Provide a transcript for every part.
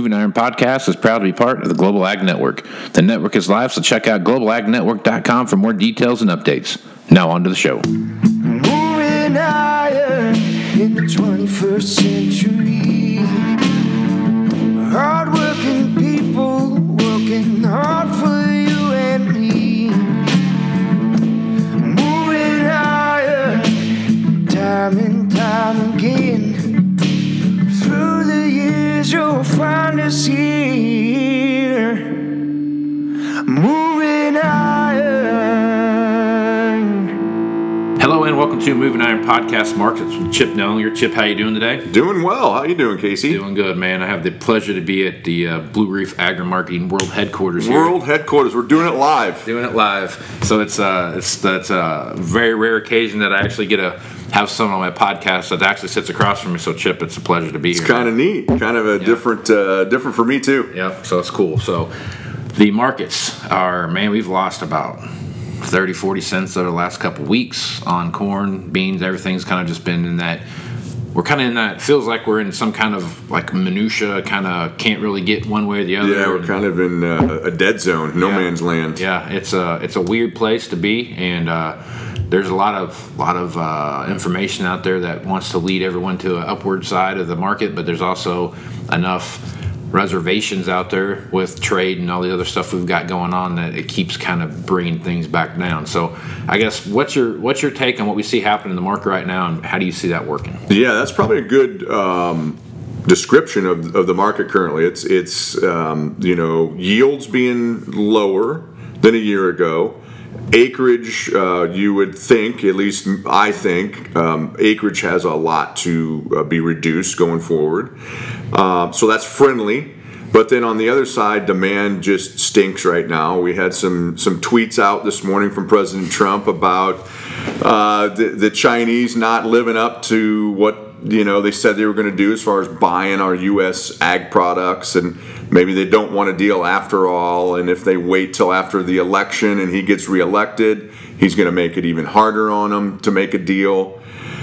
Moving Iron Podcast is proud to be part of the Global Ag Network. The network is live, so check out globalagnetwork.com for more details and updates. Now, on to the show. Moving iron in the 21st century. Hardworking you'll find us here. Moving iron. Hello and welcome to Moving Iron Podcast Markets with Chip Nellinger. Chip, how you doing today? Doing well. How you doing, Casey? Doing good, man. I have the pleasure to be at the uh, Blue Reef Agri Marketing World Headquarters here. World headquarters. We're doing it live. doing it live. So it's uh it's that's a very rare occasion that I actually get to have someone on my podcast that actually sits across from me. So Chip, it's a pleasure to be here. It's kind of neat. Kind of a different, uh, different for me too. Yep. So it's cool. So the markets are man, we've lost about 30, 40 cents over the last couple weeks on corn, beans. Everything's kind of just been in that. We're kind of in that. Feels like we're in some kind of like minutia. Kind of can't really get one way or the other. Yeah, we're kind of in uh, a dead zone, no Yeah. man's land. Yeah, it's a it's a weird place to be, and uh, there's a lot of lot of uh, information out there that wants to lead everyone to an upward side of the market, but there's also enough reservations out there with trade and all the other stuff we've got going on that it keeps kind of bringing things back down. So, I guess what's your what's your take on what we see happening in the market right now, and how do you see that working? Yeah, that's probably a good um, description of, of the market currently. It's it's um, you know yields being lower than a year ago. Acreage, uh, you would think, at least I think, um, acreage has a lot to uh, be reduced going forward. Uh, so that's friendly. But then on the other side, demand just stinks right now. We had some some tweets out this morning from President Trump about uh, the, the Chinese not living up to what you know they said they were going to do as far as buying our U.S. ag products, and maybe they don't want a deal after all. And if they wait till after the election and he gets reelected, he's going to make it even harder on them to make a deal.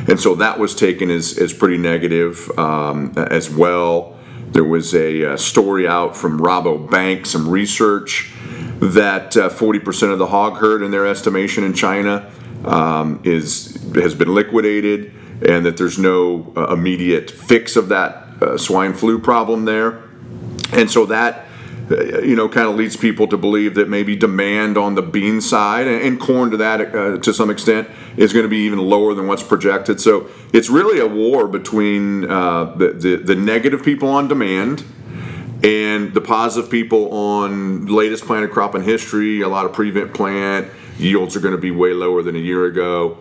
And so that was taken as, as pretty negative um, as well. There was a, uh story out from Rabobank, some research that uh, 40% of the hog herd, in their estimation in China, um, is has been liquidated, and that there's no uh, immediate fix of that uh, swine flu problem there. And so that, uh, you know, kind of leads people to believe that maybe demand on the bean side and, corn to that uh, to some extent is going to be even lower than what's projected. So it's really a war between uh, the, the the negative people on demand and the positive people on latest planted crop in history. A lot of prevent plant yields are going to be way lower than a year ago.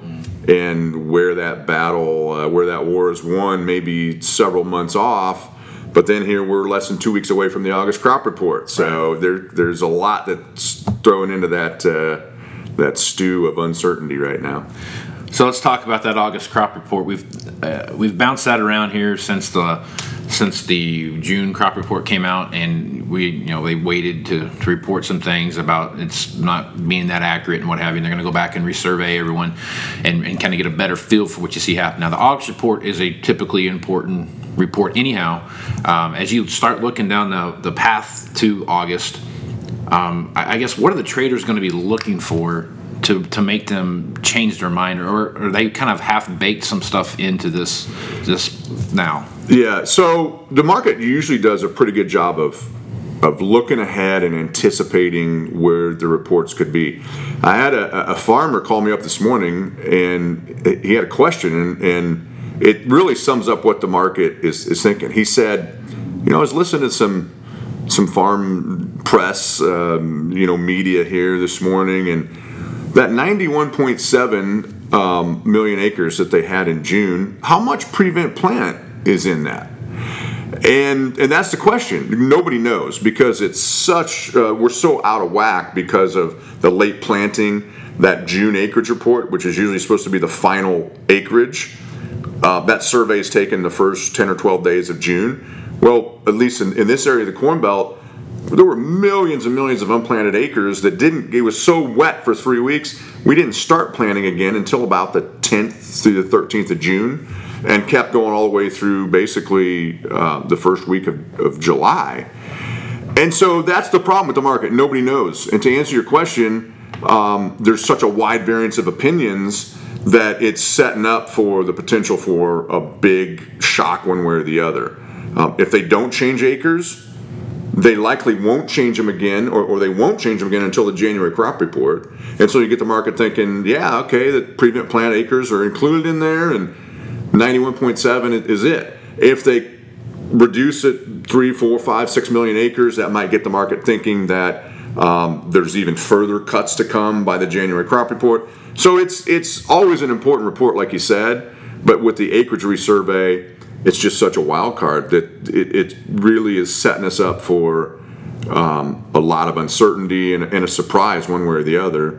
And where that battle, uh, where that war is won, maybe several months off. But then here we're less than two weeks away from the August crop report, so there there's a lot that's thrown into that uh, that stew of uncertainty right now. So let's talk about that August crop report. We've uh, we've bounced that around here since the since the June crop report came out, and we you know they waited to, to report some things about it's not being that accurate and what have you. They're going to go back and resurvey everyone and, and kind of get a better feel for what you see happen. Now the August report is a typically important report anyhow. Um, as you start looking down the the path to August, um, I, I guess what are the traders going to be looking for to, to make them change their mind, or, or they kind of half baked some stuff into this this now? Yeah, so the market usually does a pretty good job of of looking ahead and anticipating where the reports could be. I had a, a farmer call me up this morning, and he had a question, and, and it really sums up what the market is, is thinking. He said, "You know, I was listening to some some farm press, um, you know, media here this morning, and that 91.7 um, million acres that they had in June, how much prevent plant is in that? And and that's the question. Nobody knows because it's such uh, we're so out of whack because of the late planting. That June acreage report, which is usually supposed to be the final acreage, uh, that survey is taken the first 10 or 12 days of June. Well, at least in, in this area of the Corn Belt, there were millions and millions of unplanted acres that didn't, it was so wet for three weeks, we didn't start planting again until about the 10th through the 13th of June. and kept going all the way through basically uh, the first week of, of July. And so that's the problem with the market. Nobody knows. And to answer your question, um, there's such a wide variance of opinions that it's setting up for the potential for a big shock one way or the other. Um, if they don't change acres, they likely won't change them again, or, or they won't change them again until the January crop report. And so you get the market thinking, yeah, okay, the prevent plant acres are included in there, and 91.7 is it. If they reduce it three, four, five, six million acres, that might get the market thinking that um, there's even further cuts to come by the January crop report. So it's it's always an important report, like you said, but with the acreage resurvey it's just such a wild card that it, it really is setting us up for um, a lot of uncertainty and, and, a surprise one way or the other.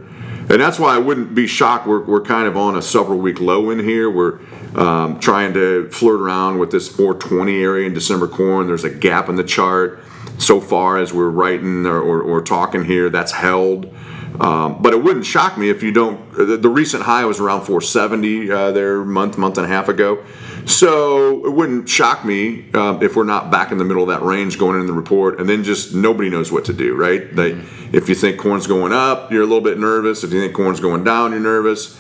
And that's why I wouldn't be shocked. We're, we're kind of on a several week low in here. We're um, trying to flirt around with this 420 area in December corn. There's a gap in the chart. So far as we're writing or, or, or talking here, that's held. Um, but it wouldn't shock me if you don't. The, the recent high was around 470 uh, there month, month and a half ago. So it wouldn't shock me um, if we're not back in the middle of that range going in the report, and then just nobody knows what to do, right? They, if you think corn's going up, you're a little bit nervous. If you think corn's going down, you're nervous.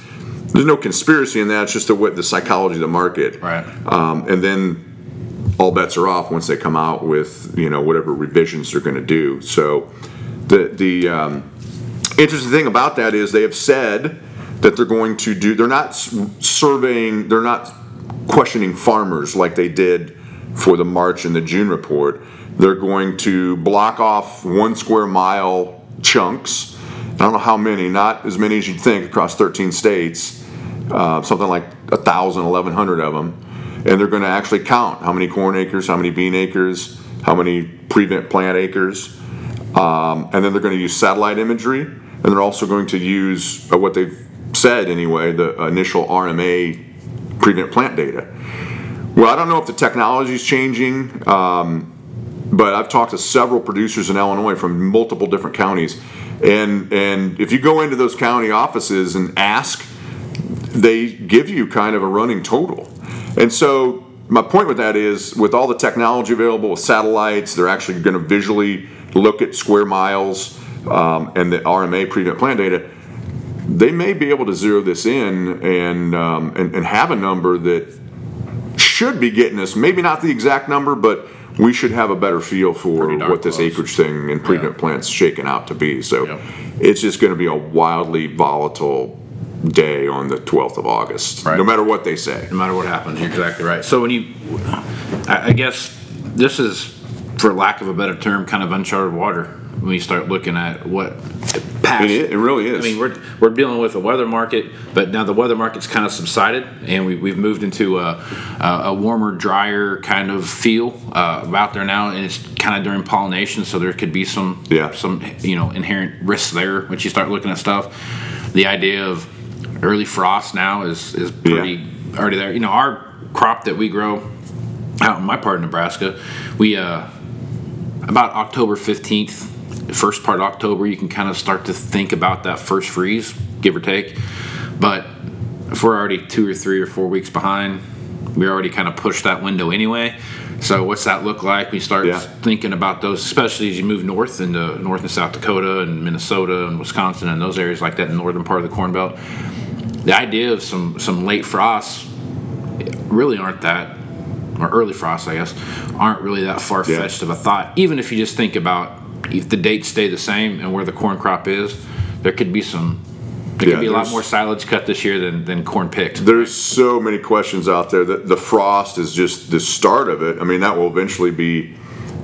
There's no conspiracy in that. It's just the, the psychology of the market. Right. Um, and then all bets are off once they come out with you know whatever revisions they're going to do. So the the um, interesting thing about that is they have said that they're going to do. They're not surveying. They're not questioning farmers like they did for the March and the June report. They're going to block off one square mile chunks. I don't know how many, not as many as you'd think across 13 states, uh, something like 1,000, 1,100 of them. And they're going to actually count how many corn acres, how many bean acres, how many prevent plant acres. Um, and then they're going to use satellite imagery. And they're also going to use uh, what they've said anyway, the initial RMA prevent plant data. Well, I don't know if the technology is changing, um, but I've talked to several producers in Illinois from multiple different counties, and and if you go into those county offices and ask, they give you kind of a running total, and so my point with that is with all the technology available with satellites, they're actually going to visually look at square miles um, and the RMA prevent plant data they may be able to zero this in and, um, and, and have a number that should be getting us maybe not the exact number, but we should have a better feel for what this close. acreage thing and prevent yeah. plants shaking out to be. So yep. it's just going to be a wildly volatile day on the 12th of August, right. no matter what they say. No matter what happens, you're exactly right. So when you, I guess this is, for lack of a better term, kind of uncharted water when you start looking at what past. It, it really is. I mean, we're, we're dealing with a weather market, but now the weather market's kind of subsided, and we, we've moved into a, a warmer, drier kind of feel uh, out there now, and it's kind of during pollination, so there could be some yeah. some you know inherent risks there once you start looking at stuff. The idea of early frost now is is pretty yeah. already there. You know, our crop that we grow out in my part of Nebraska, we uh, about October fifteenth first part of October, you can kind of start to think about that first freeze, give or take. But if we're already two or three or four weeks behind, we already kind of pushed that window anyway. So what's that look like? We start yeah. thinking about those, especially as you move north into North and South Dakota and Minnesota and Wisconsin and those areas like that, in the northern part of the Corn Belt. The idea of some some late frosts really aren't that, or early frosts, I guess, aren't really that far fetched yeah. of a thought. Even if you just think about if the dates stay the same and where the corn crop is, there could be some. There yeah, could be a lot more silage cut this year than, than corn picked. There's so many questions out there. That the frost is just the start of it. I mean, that will eventually be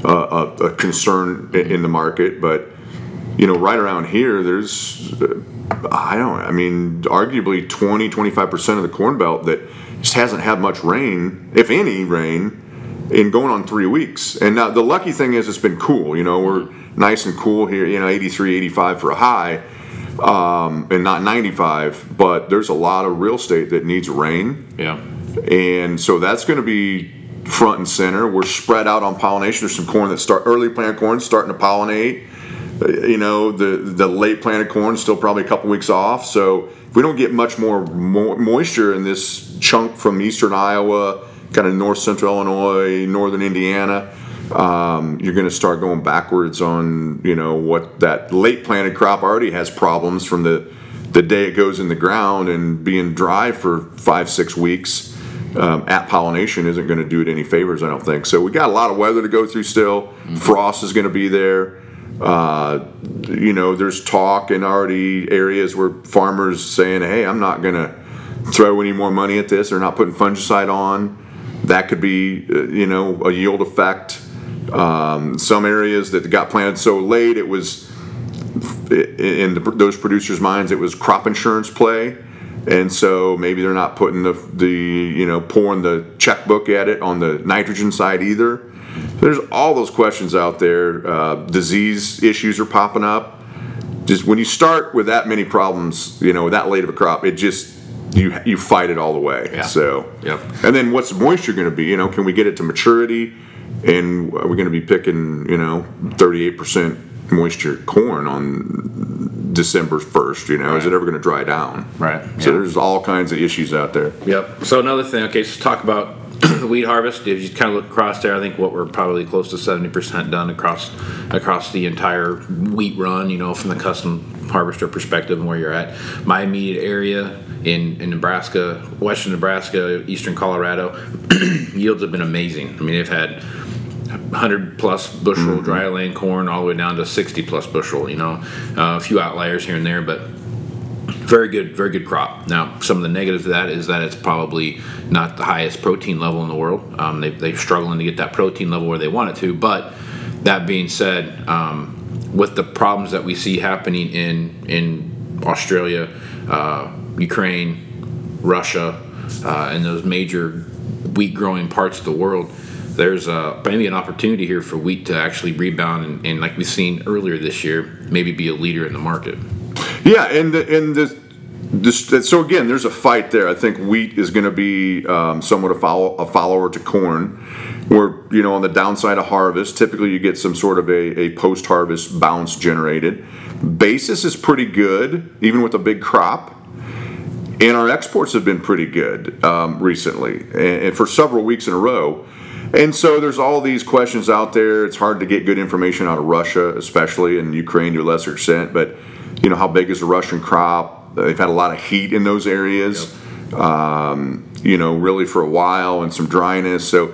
a, a concern in the market, but you know, right around here, there's uh, I don't. I mean, arguably 20, 25 percent of the corn belt that just hasn't had much rain, if any rain, in going on three weeks. And now the lucky thing is it's been cool. You know, we're nice and cool here, you know, 83, 85 for a high, um, and not 95. But there's a lot of real estate that needs rain. Yeah. And so that's going to be front and center. We're spread out on pollination. There's some corn that start early plant corn starting to pollinate. Uh, You know, the the late planted corn is still probably a couple weeks off. So if we don't get much more mo- moisture in this chunk from eastern Iowa, kind of north central Illinois, northern Indiana, um, you're going to start going backwards on you know what that late planted crop already has problems from the the day it goes in the ground and being dry for five six weeks um, at pollination isn't going to do it any favors, I don't think. So we got a lot of weather to go through still. Frost is going to be there. Uh, you know, there's talk in already areas where farmers saying, "Hey, I'm not going to throw any more money at this. They're not putting fungicide on." That could be, uh, you know, a yield effect. Um, some areas that got planted so late, it was in the, those producers' minds, it was crop insurance play, and so maybe they're not putting the the you know pouring the checkbook at it on the nitrogen side either. There's all those questions out there. Uh, disease issues are popping up. Just when you start with that many problems, you know, that late of a crop, it just you you fight it all the way. Yeah. So Yep. and then what's the moisture going to be? You know, can we get it to maturity? And we're we going to be picking, you know, 38% moisture corn on December 1st? You know, is it ever going to dry down? Right, So yeah. there's all kinds of issues out there. Yep. So another thing, okay, so talk about the wheat harvest. If you kind of look across there, I think what we're probably close to seventy percent done across across the entire wheat run. You know, from the custom harvester perspective and where you're at. My immediate area in in Nebraska, western Nebraska, eastern Colorado, yields have been amazing. I mean, they've had 100 plus bushel dry land corn all the way down to 60 plus bushel you know uh, a few outliers here and there but very good, very good crop. Now, some of the negatives of that is that it's probably not the highest protein level in the world. Um, they, they're struggling to get that protein level where they want it to. But that being said, um, with the problems that we see happening in in Australia, uh, Ukraine, Russia, uh, and those major wheat growing parts of the world, there's maybe an opportunity here for wheat to actually rebound and, and, like we've seen earlier this year, maybe be a leader in the market. Yeah, and the, and the, so again, there's a fight there. I think wheat is going to be um, somewhat a, follow, a follower to corn. Where you know on the downside of harvest, typically you get some sort of a, a post-harvest bounce generated. Basis is pretty good, even with a big crop. And our exports have been pretty good um, recently, and, and for several weeks in a row. And so there's all these questions out there. It's hard to get good information out of Russia, especially in Ukraine to a lesser extent. But you know, how big is the Russian crop? They've had a lot of heat in those areas. Um, you know, really for a while, and some dryness. So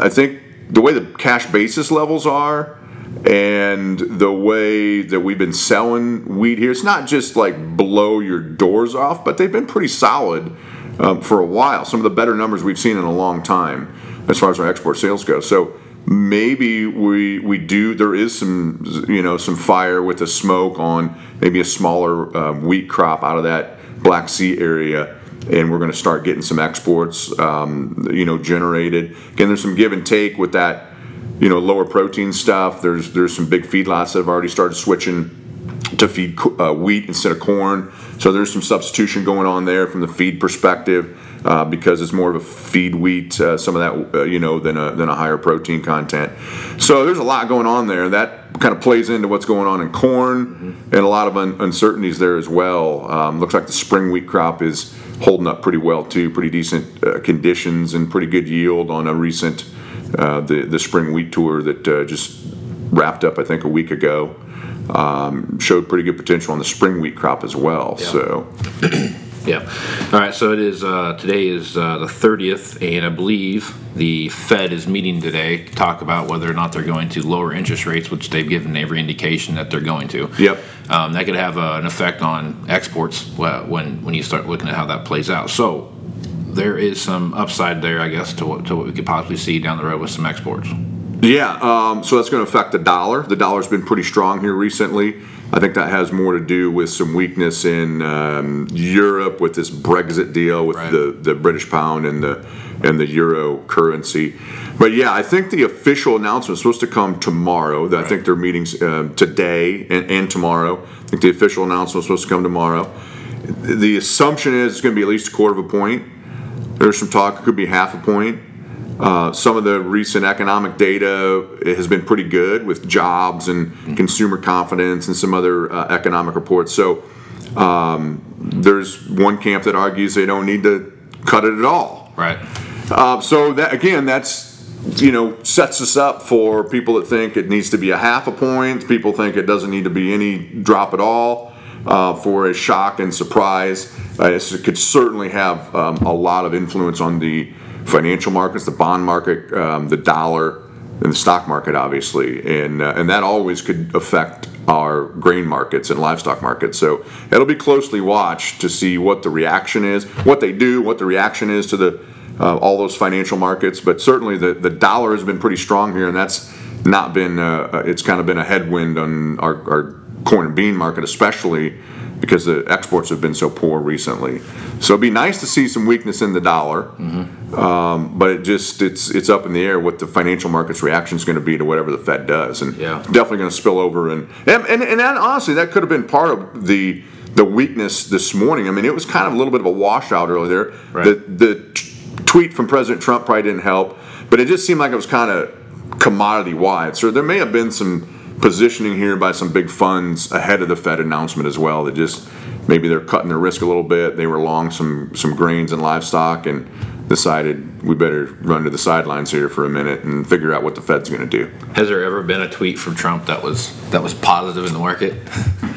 I think the way the cash basis levels are and the way that we've been selling wheat here, it's not just like blow your doors off, but they've been pretty solid um, for a while. Some of the better numbers we've seen in a long time as far as our export sales go. So maybe we we do there is some you know some fire with the smoke on maybe a smaller um, wheat crop out of that Black Sea area and we're going to start getting some exports, um, you know, generated. Again, there's some give and take with that, you know, lower protein stuff. There's there's some big feedlots that have already started switching to feed uh, wheat instead of corn. So there's some substitution going on there from the feed perspective uh, because it's more of a feed wheat, uh, some of that, uh, you know, than a, than a higher protein content. So there's a lot going on there. That kind of plays into what's going on in corn and a lot of un- uncertainties there as well. Um, looks like the spring wheat crop is holding up pretty well too, pretty decent uh, conditions and pretty good yield on a recent uh, the the spring wheat tour that uh, just wrapped up I think a week ago. Um, showed pretty good potential on the spring wheat crop as well. So Yeah. All right. So it is. Uh, today is uh, the thirtieth, and I believe the Fed is meeting today to talk about whether or not they're going to lower interest rates, which they've given every indication that they're going to. Yep. Um, that could have uh, an effect on exports uh, when when you start looking at how that plays out. So there is some upside there, I guess, to what, to what we could possibly see down the road with some exports. Yeah, um, so that's going to affect the dollar. The dollar's been pretty strong here recently. I think that has more to do with some weakness in um, Europe with this Brexit deal with Right. the, the British pound and the and the euro currency. But yeah, I think the official announcement is supposed to come tomorrow. I think their meetings um, today and, and tomorrow. I think the official announcement is supposed to come tomorrow. The assumption is it's going to be at least a quarter of a point. There's some talk it could be half a point. Uh, some of the recent economic data has been pretty good with jobs and consumer confidence and some other uh, economic reports. So um, there's one camp that argues they don't need to cut it at all. Right. Uh, so that again, that's you know sets us up for people that think it needs to be a half a point. People think it doesn't need to be any drop at all uh, for a shock and surprise. Uh, it could certainly have um, a lot of influence on the financial markets, the bond market, um, the dollar, and the stock market, obviously, and uh, and that always could affect our grain markets and livestock markets. So it'll be closely watched to see what the reaction is, what they do, what the reaction is to the uh, all those financial markets. But certainly the the dollar has been pretty strong here, and that's not been uh, it's kind of been a headwind on our, our corn and bean market, especially because the exports have been so poor recently. So it'd be nice to see some weakness in the dollar, um, but it just it's it's up in the air what the financial markets reaction is going to be to whatever the Fed does, and Yeah. definitely going to spill over. And and, and and that, honestly, that could have been part of the the weakness this morning. I mean, it was kind of a little bit of a washout earlier. Right. The the t- tweet from President Trump probably didn't help, but it just seemed like it was kind of commodity wide. So there may have been some positioning here by some big funds ahead of the Fed announcement as well. That just maybe they're cutting their risk a little bit. They were long some some grains and livestock and decided we better run to the sidelines here for a minute and figure out what the Fed's going to do. Has there ever been a tweet from Trump that was that was positive in the market?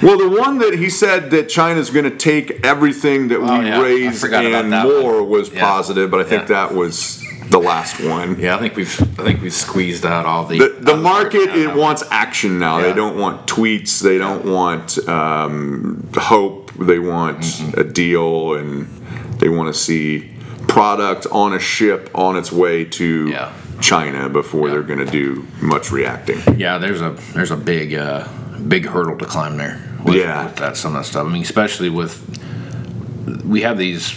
Well, the one that he said that China's going to take everything that oh, we Oh, yeah. Raise and more one. was Yeah. positive, but I think Yeah. that was the last one. Yeah, I think we've I think we've squeezed out all the The, the market now. it wants action now. Yeah. They don't want tweets. They don't want um, hope. They want Mm-hmm. a deal, and they want to see product on a ship on its way to Yeah. China before Yeah. they're going to do much reacting. Yeah, there's a there's a big uh, big hurdle to climb there. With, Yeah. with that some of that stuff. I mean, especially with we have these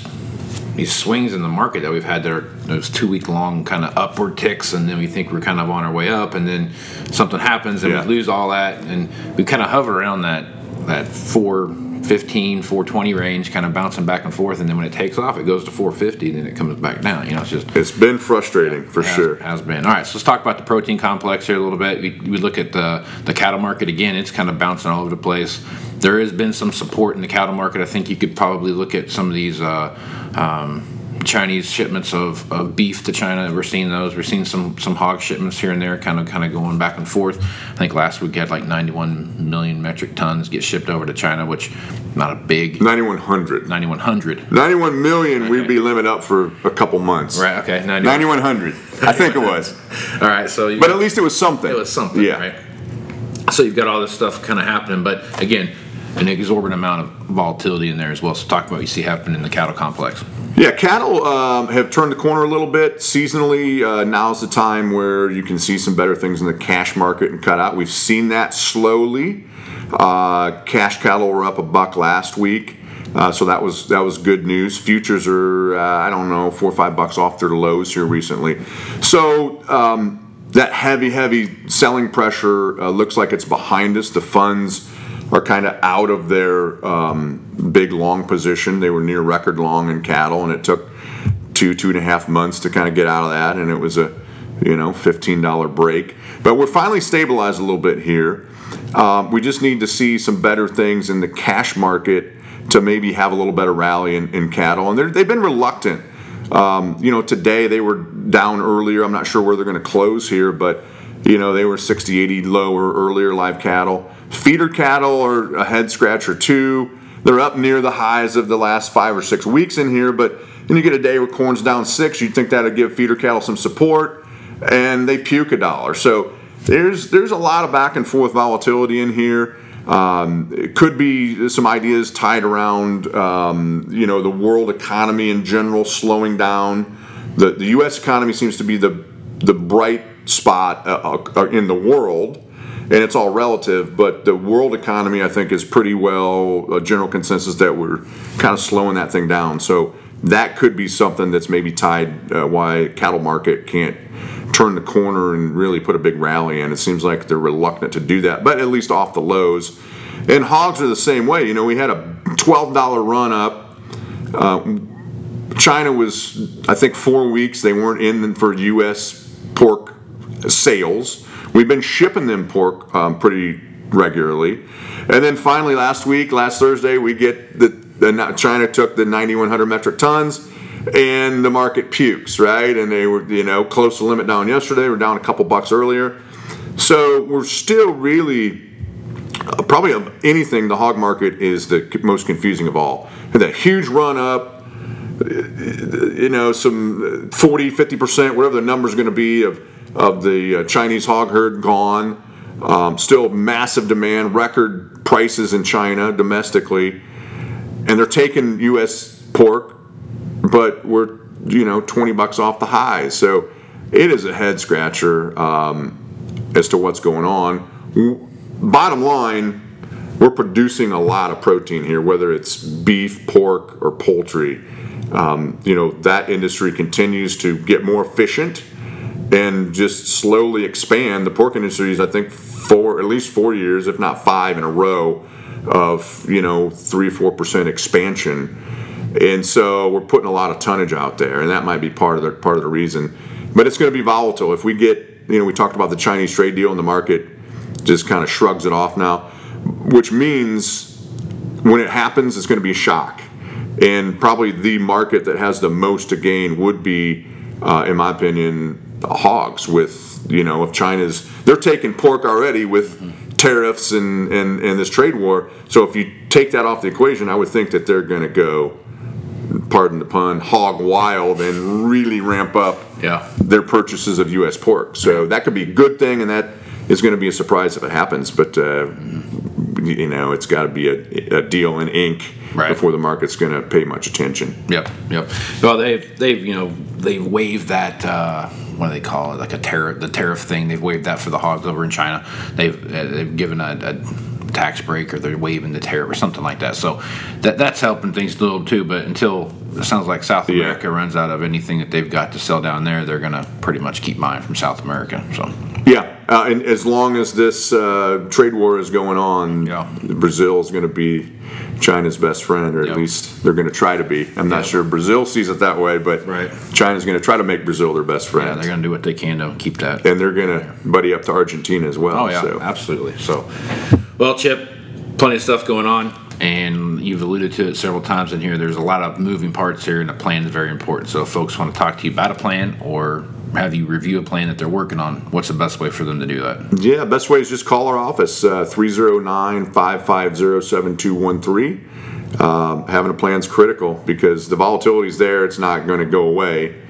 these swings in the market that we've had there those two week long kind of upward ticks and then we think we're kind of on our way up and then something happens and Yeah. we lose all that and we kind of hover around that that 415 420 range kind of bouncing back and forth and then when it takes off it goes to 450 then it comes back down you know it's just It's been frustrating for has, sure. Has been. All right, so let's talk about the protein complex here a little bit. We, we look at the, the cattle market again, it's kind of bouncing all over the place. There has been some support in the cattle market. I think you could probably look at some of these uh, um, Chinese shipments of, of beef to China. We're seeing those. We're seeing some some hog shipments here and there, kind of kind of going back and forth. I think last week we had like 91 million metric tons get shipped over to China, which not a big 9100. 9100. 91 million, we'd be limit up for a couple months. Right. Okay. 91. 9100. I think it was. All right. So you But at least it was something. It was something, Yeah. right? So you've got all this stuff kind of happening, but again, an exorbitant amount of volatility in there as well. So talk about what you see happening in the cattle complex. Yeah, cattle um, have turned the corner a little bit seasonally. Uh, now's the time where you can see some better things in the cash market and cut out. We've seen that slowly. Uh, cash cattle were up a buck last week, uh, so that was that was good news. Futures are uh, I don't know four or five bucks off their lows here recently. So um, that heavy heavy selling pressure uh, looks like it's behind us. The funds are kind of out of their um, big long position. They were near record long in cattle, and it took two two and a half months to kind of get out of that, and it was a you know fifteen dollar break. But we're finally stabilized a little bit here. Um, we just need to see some better things in the cash market to maybe have a little better rally in, in cattle, and they've been reluctant. Um, you know, today they were down earlier. I'm not sure where they're going to close here, but you know they were 60, 80 lower earlier live cattle. Feeder cattle are a head scratch or two. They're up near the highs of the last five or six weeks in here, but then you get a day where corn's down six. You'd think that'd give feeder cattle some support, and they puke a dollar. So there's there's a lot of back and forth volatility in here. Um, it could be some ideas tied around um, you know the world economy in general slowing down. The the U.S. economy seems to be the the bright spot uh, uh, in the world, and it's all relative. But the world economy, I think, is pretty well a general consensus that we're kind of slowing that thing down. So that could be something that's maybe tied uh, why cattle market can't turn the corner and really put a big rally in. It seems like they're reluctant to do that, but at least off the lows. And hogs are the same way. You know, we had a twelve dollar run up. Uh, China was, I think, four weeks. They weren't in for U.S. pork sales. We've been shipping them pork um, pretty regularly, and then finally last week, last Thursday, we get the, the China took the 9,100 metric tons and the market pukes, right? And they were, you know, close to limit down yesterday. We're down a couple bucks earlier. So we're still really, uh, probably of anything, the hog market is the most confusing of all. That huge run up, you know, some 40, 50%, whatever the number's going to be of, of the uh, Chinese hog herd gone. Um, still massive demand, record prices in China domestically. And they're taking U.S. pork, but we're, you know, 20 bucks off the high. So it is a head scratcher. Um, as to what's going on. Bottom line, we're producing a lot of protein here, whether it's beef, pork, or poultry. Um, you know, that industry continues to get more efficient and just slowly expand. The pork industry is, I think, four, at least four years, if not five in a row, of, you know, three four percent expansion. And so we're putting a lot of tonnage out there, and that might be part of the part of the reason. But it's going to be volatile. If we get you know, we talked about the Chinese trade deal, and the market just kind of shrugs it off now, which means when it happens, it's going to be a shock. And probably the market that has the most to gain would be, uh, in my opinion, hogs. With you know, if China's they're taking pork already with tariffs and, and and this trade war. So if you take that off the equation, I would think that they're going to go pardon the pun, hog wild and really ramp up yeah. their purchases of U.S. pork. So that could be a good thing, and that is going to be a surprise if it happens. But uh, you know, it's got to be a, a, deal in ink right. before the market's going to pay much attention. Yep, yep. Well, they've they've you know they've waived that. Uh, what do they call it? Like a tariff, the tariff thing. They've waived that for the hogs over in China. They've uh, they've given a, a tax break or they're waiving the tariff or something like that. So that that's helping things a little too. But until it sounds like South America yeah. runs out of anything that they've got to sell down there, they're going to pretty much keep buying from South America. So yeah, uh, and as long as this uh, trade war is going on, yeah. Brazil is going to be China's best friend, or at yep. least they're going to try to be. I'm not yep. sure Brazil sees it that way, but right. China's going to try to make Brazil their best friend. Yeah, they're going to do what they can to keep that. And they're going to buddy up to Argentina as well. Oh yeah, so. absolutely. So, well, Chip, plenty of stuff going on, and you've alluded to it several times in here. There's a lot of moving parts here, and a plan is very important. So, if folks want to talk to you about a plan or have you review a plan that they're working on, what's the best way for them to do that? Yeah, best way is just call our office, uh, 309 550 7213. Um, having a plan is critical because the volatility is there, it's not going to go away.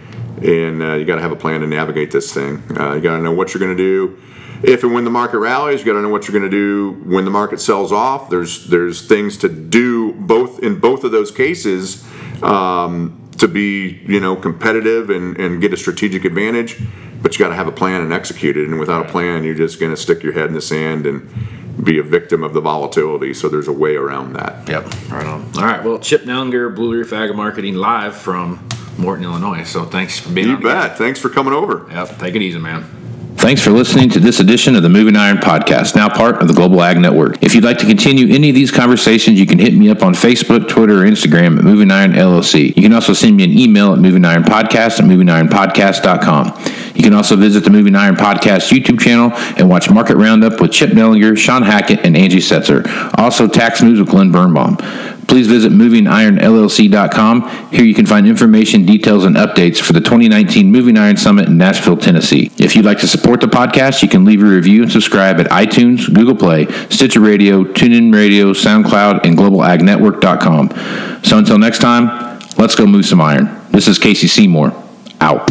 And uh, you got to have a plan to navigate this thing. Uh, you got to know what you're going to do if and when the market rallies, you got to know what you're going to do when the market sells off. There's there's things to do both in both of those cases um, to be you know competitive and, and get a strategic advantage. But you got to have a plan and execute it. And without a plan, you're just going to stick your head in the sand and be a victim of the volatility. So there's a way around that. Yep, right on. All right. Well, Chip Nellinger, Blue Reef Ag Marketing, live from Morton, Illinois. So thanks for being. You bet. Thanks for coming over. Yep. Take it easy, man. Thanks for listening to this edition of the Moving Iron Podcast, now part of the Global Ag Network. If you'd like to continue any of these conversations, you can hit me up on Facebook, Twitter, or Instagram at Moving Iron LLC. You can also send me an email at Moving Iron Podcast at movingironpodcast.com. You can also visit the Moving Iron Podcast YouTube channel and watch Market Roundup with Chip Nellinger, Sean Hackett, and Angie Setzer. Also, Tax News with Glenn Birnbaum please visit movingironllc.com. Here you can find information, details, and updates for the 2019 Moving Iron Summit in Nashville, Tennessee. If you'd like to support the podcast, you can leave a review and subscribe at iTunes, Google Play, Stitcher Radio, TuneIn Radio, SoundCloud, and globalagnetwork.com. So until next time, let's go move some iron. This is Casey Seymour. Out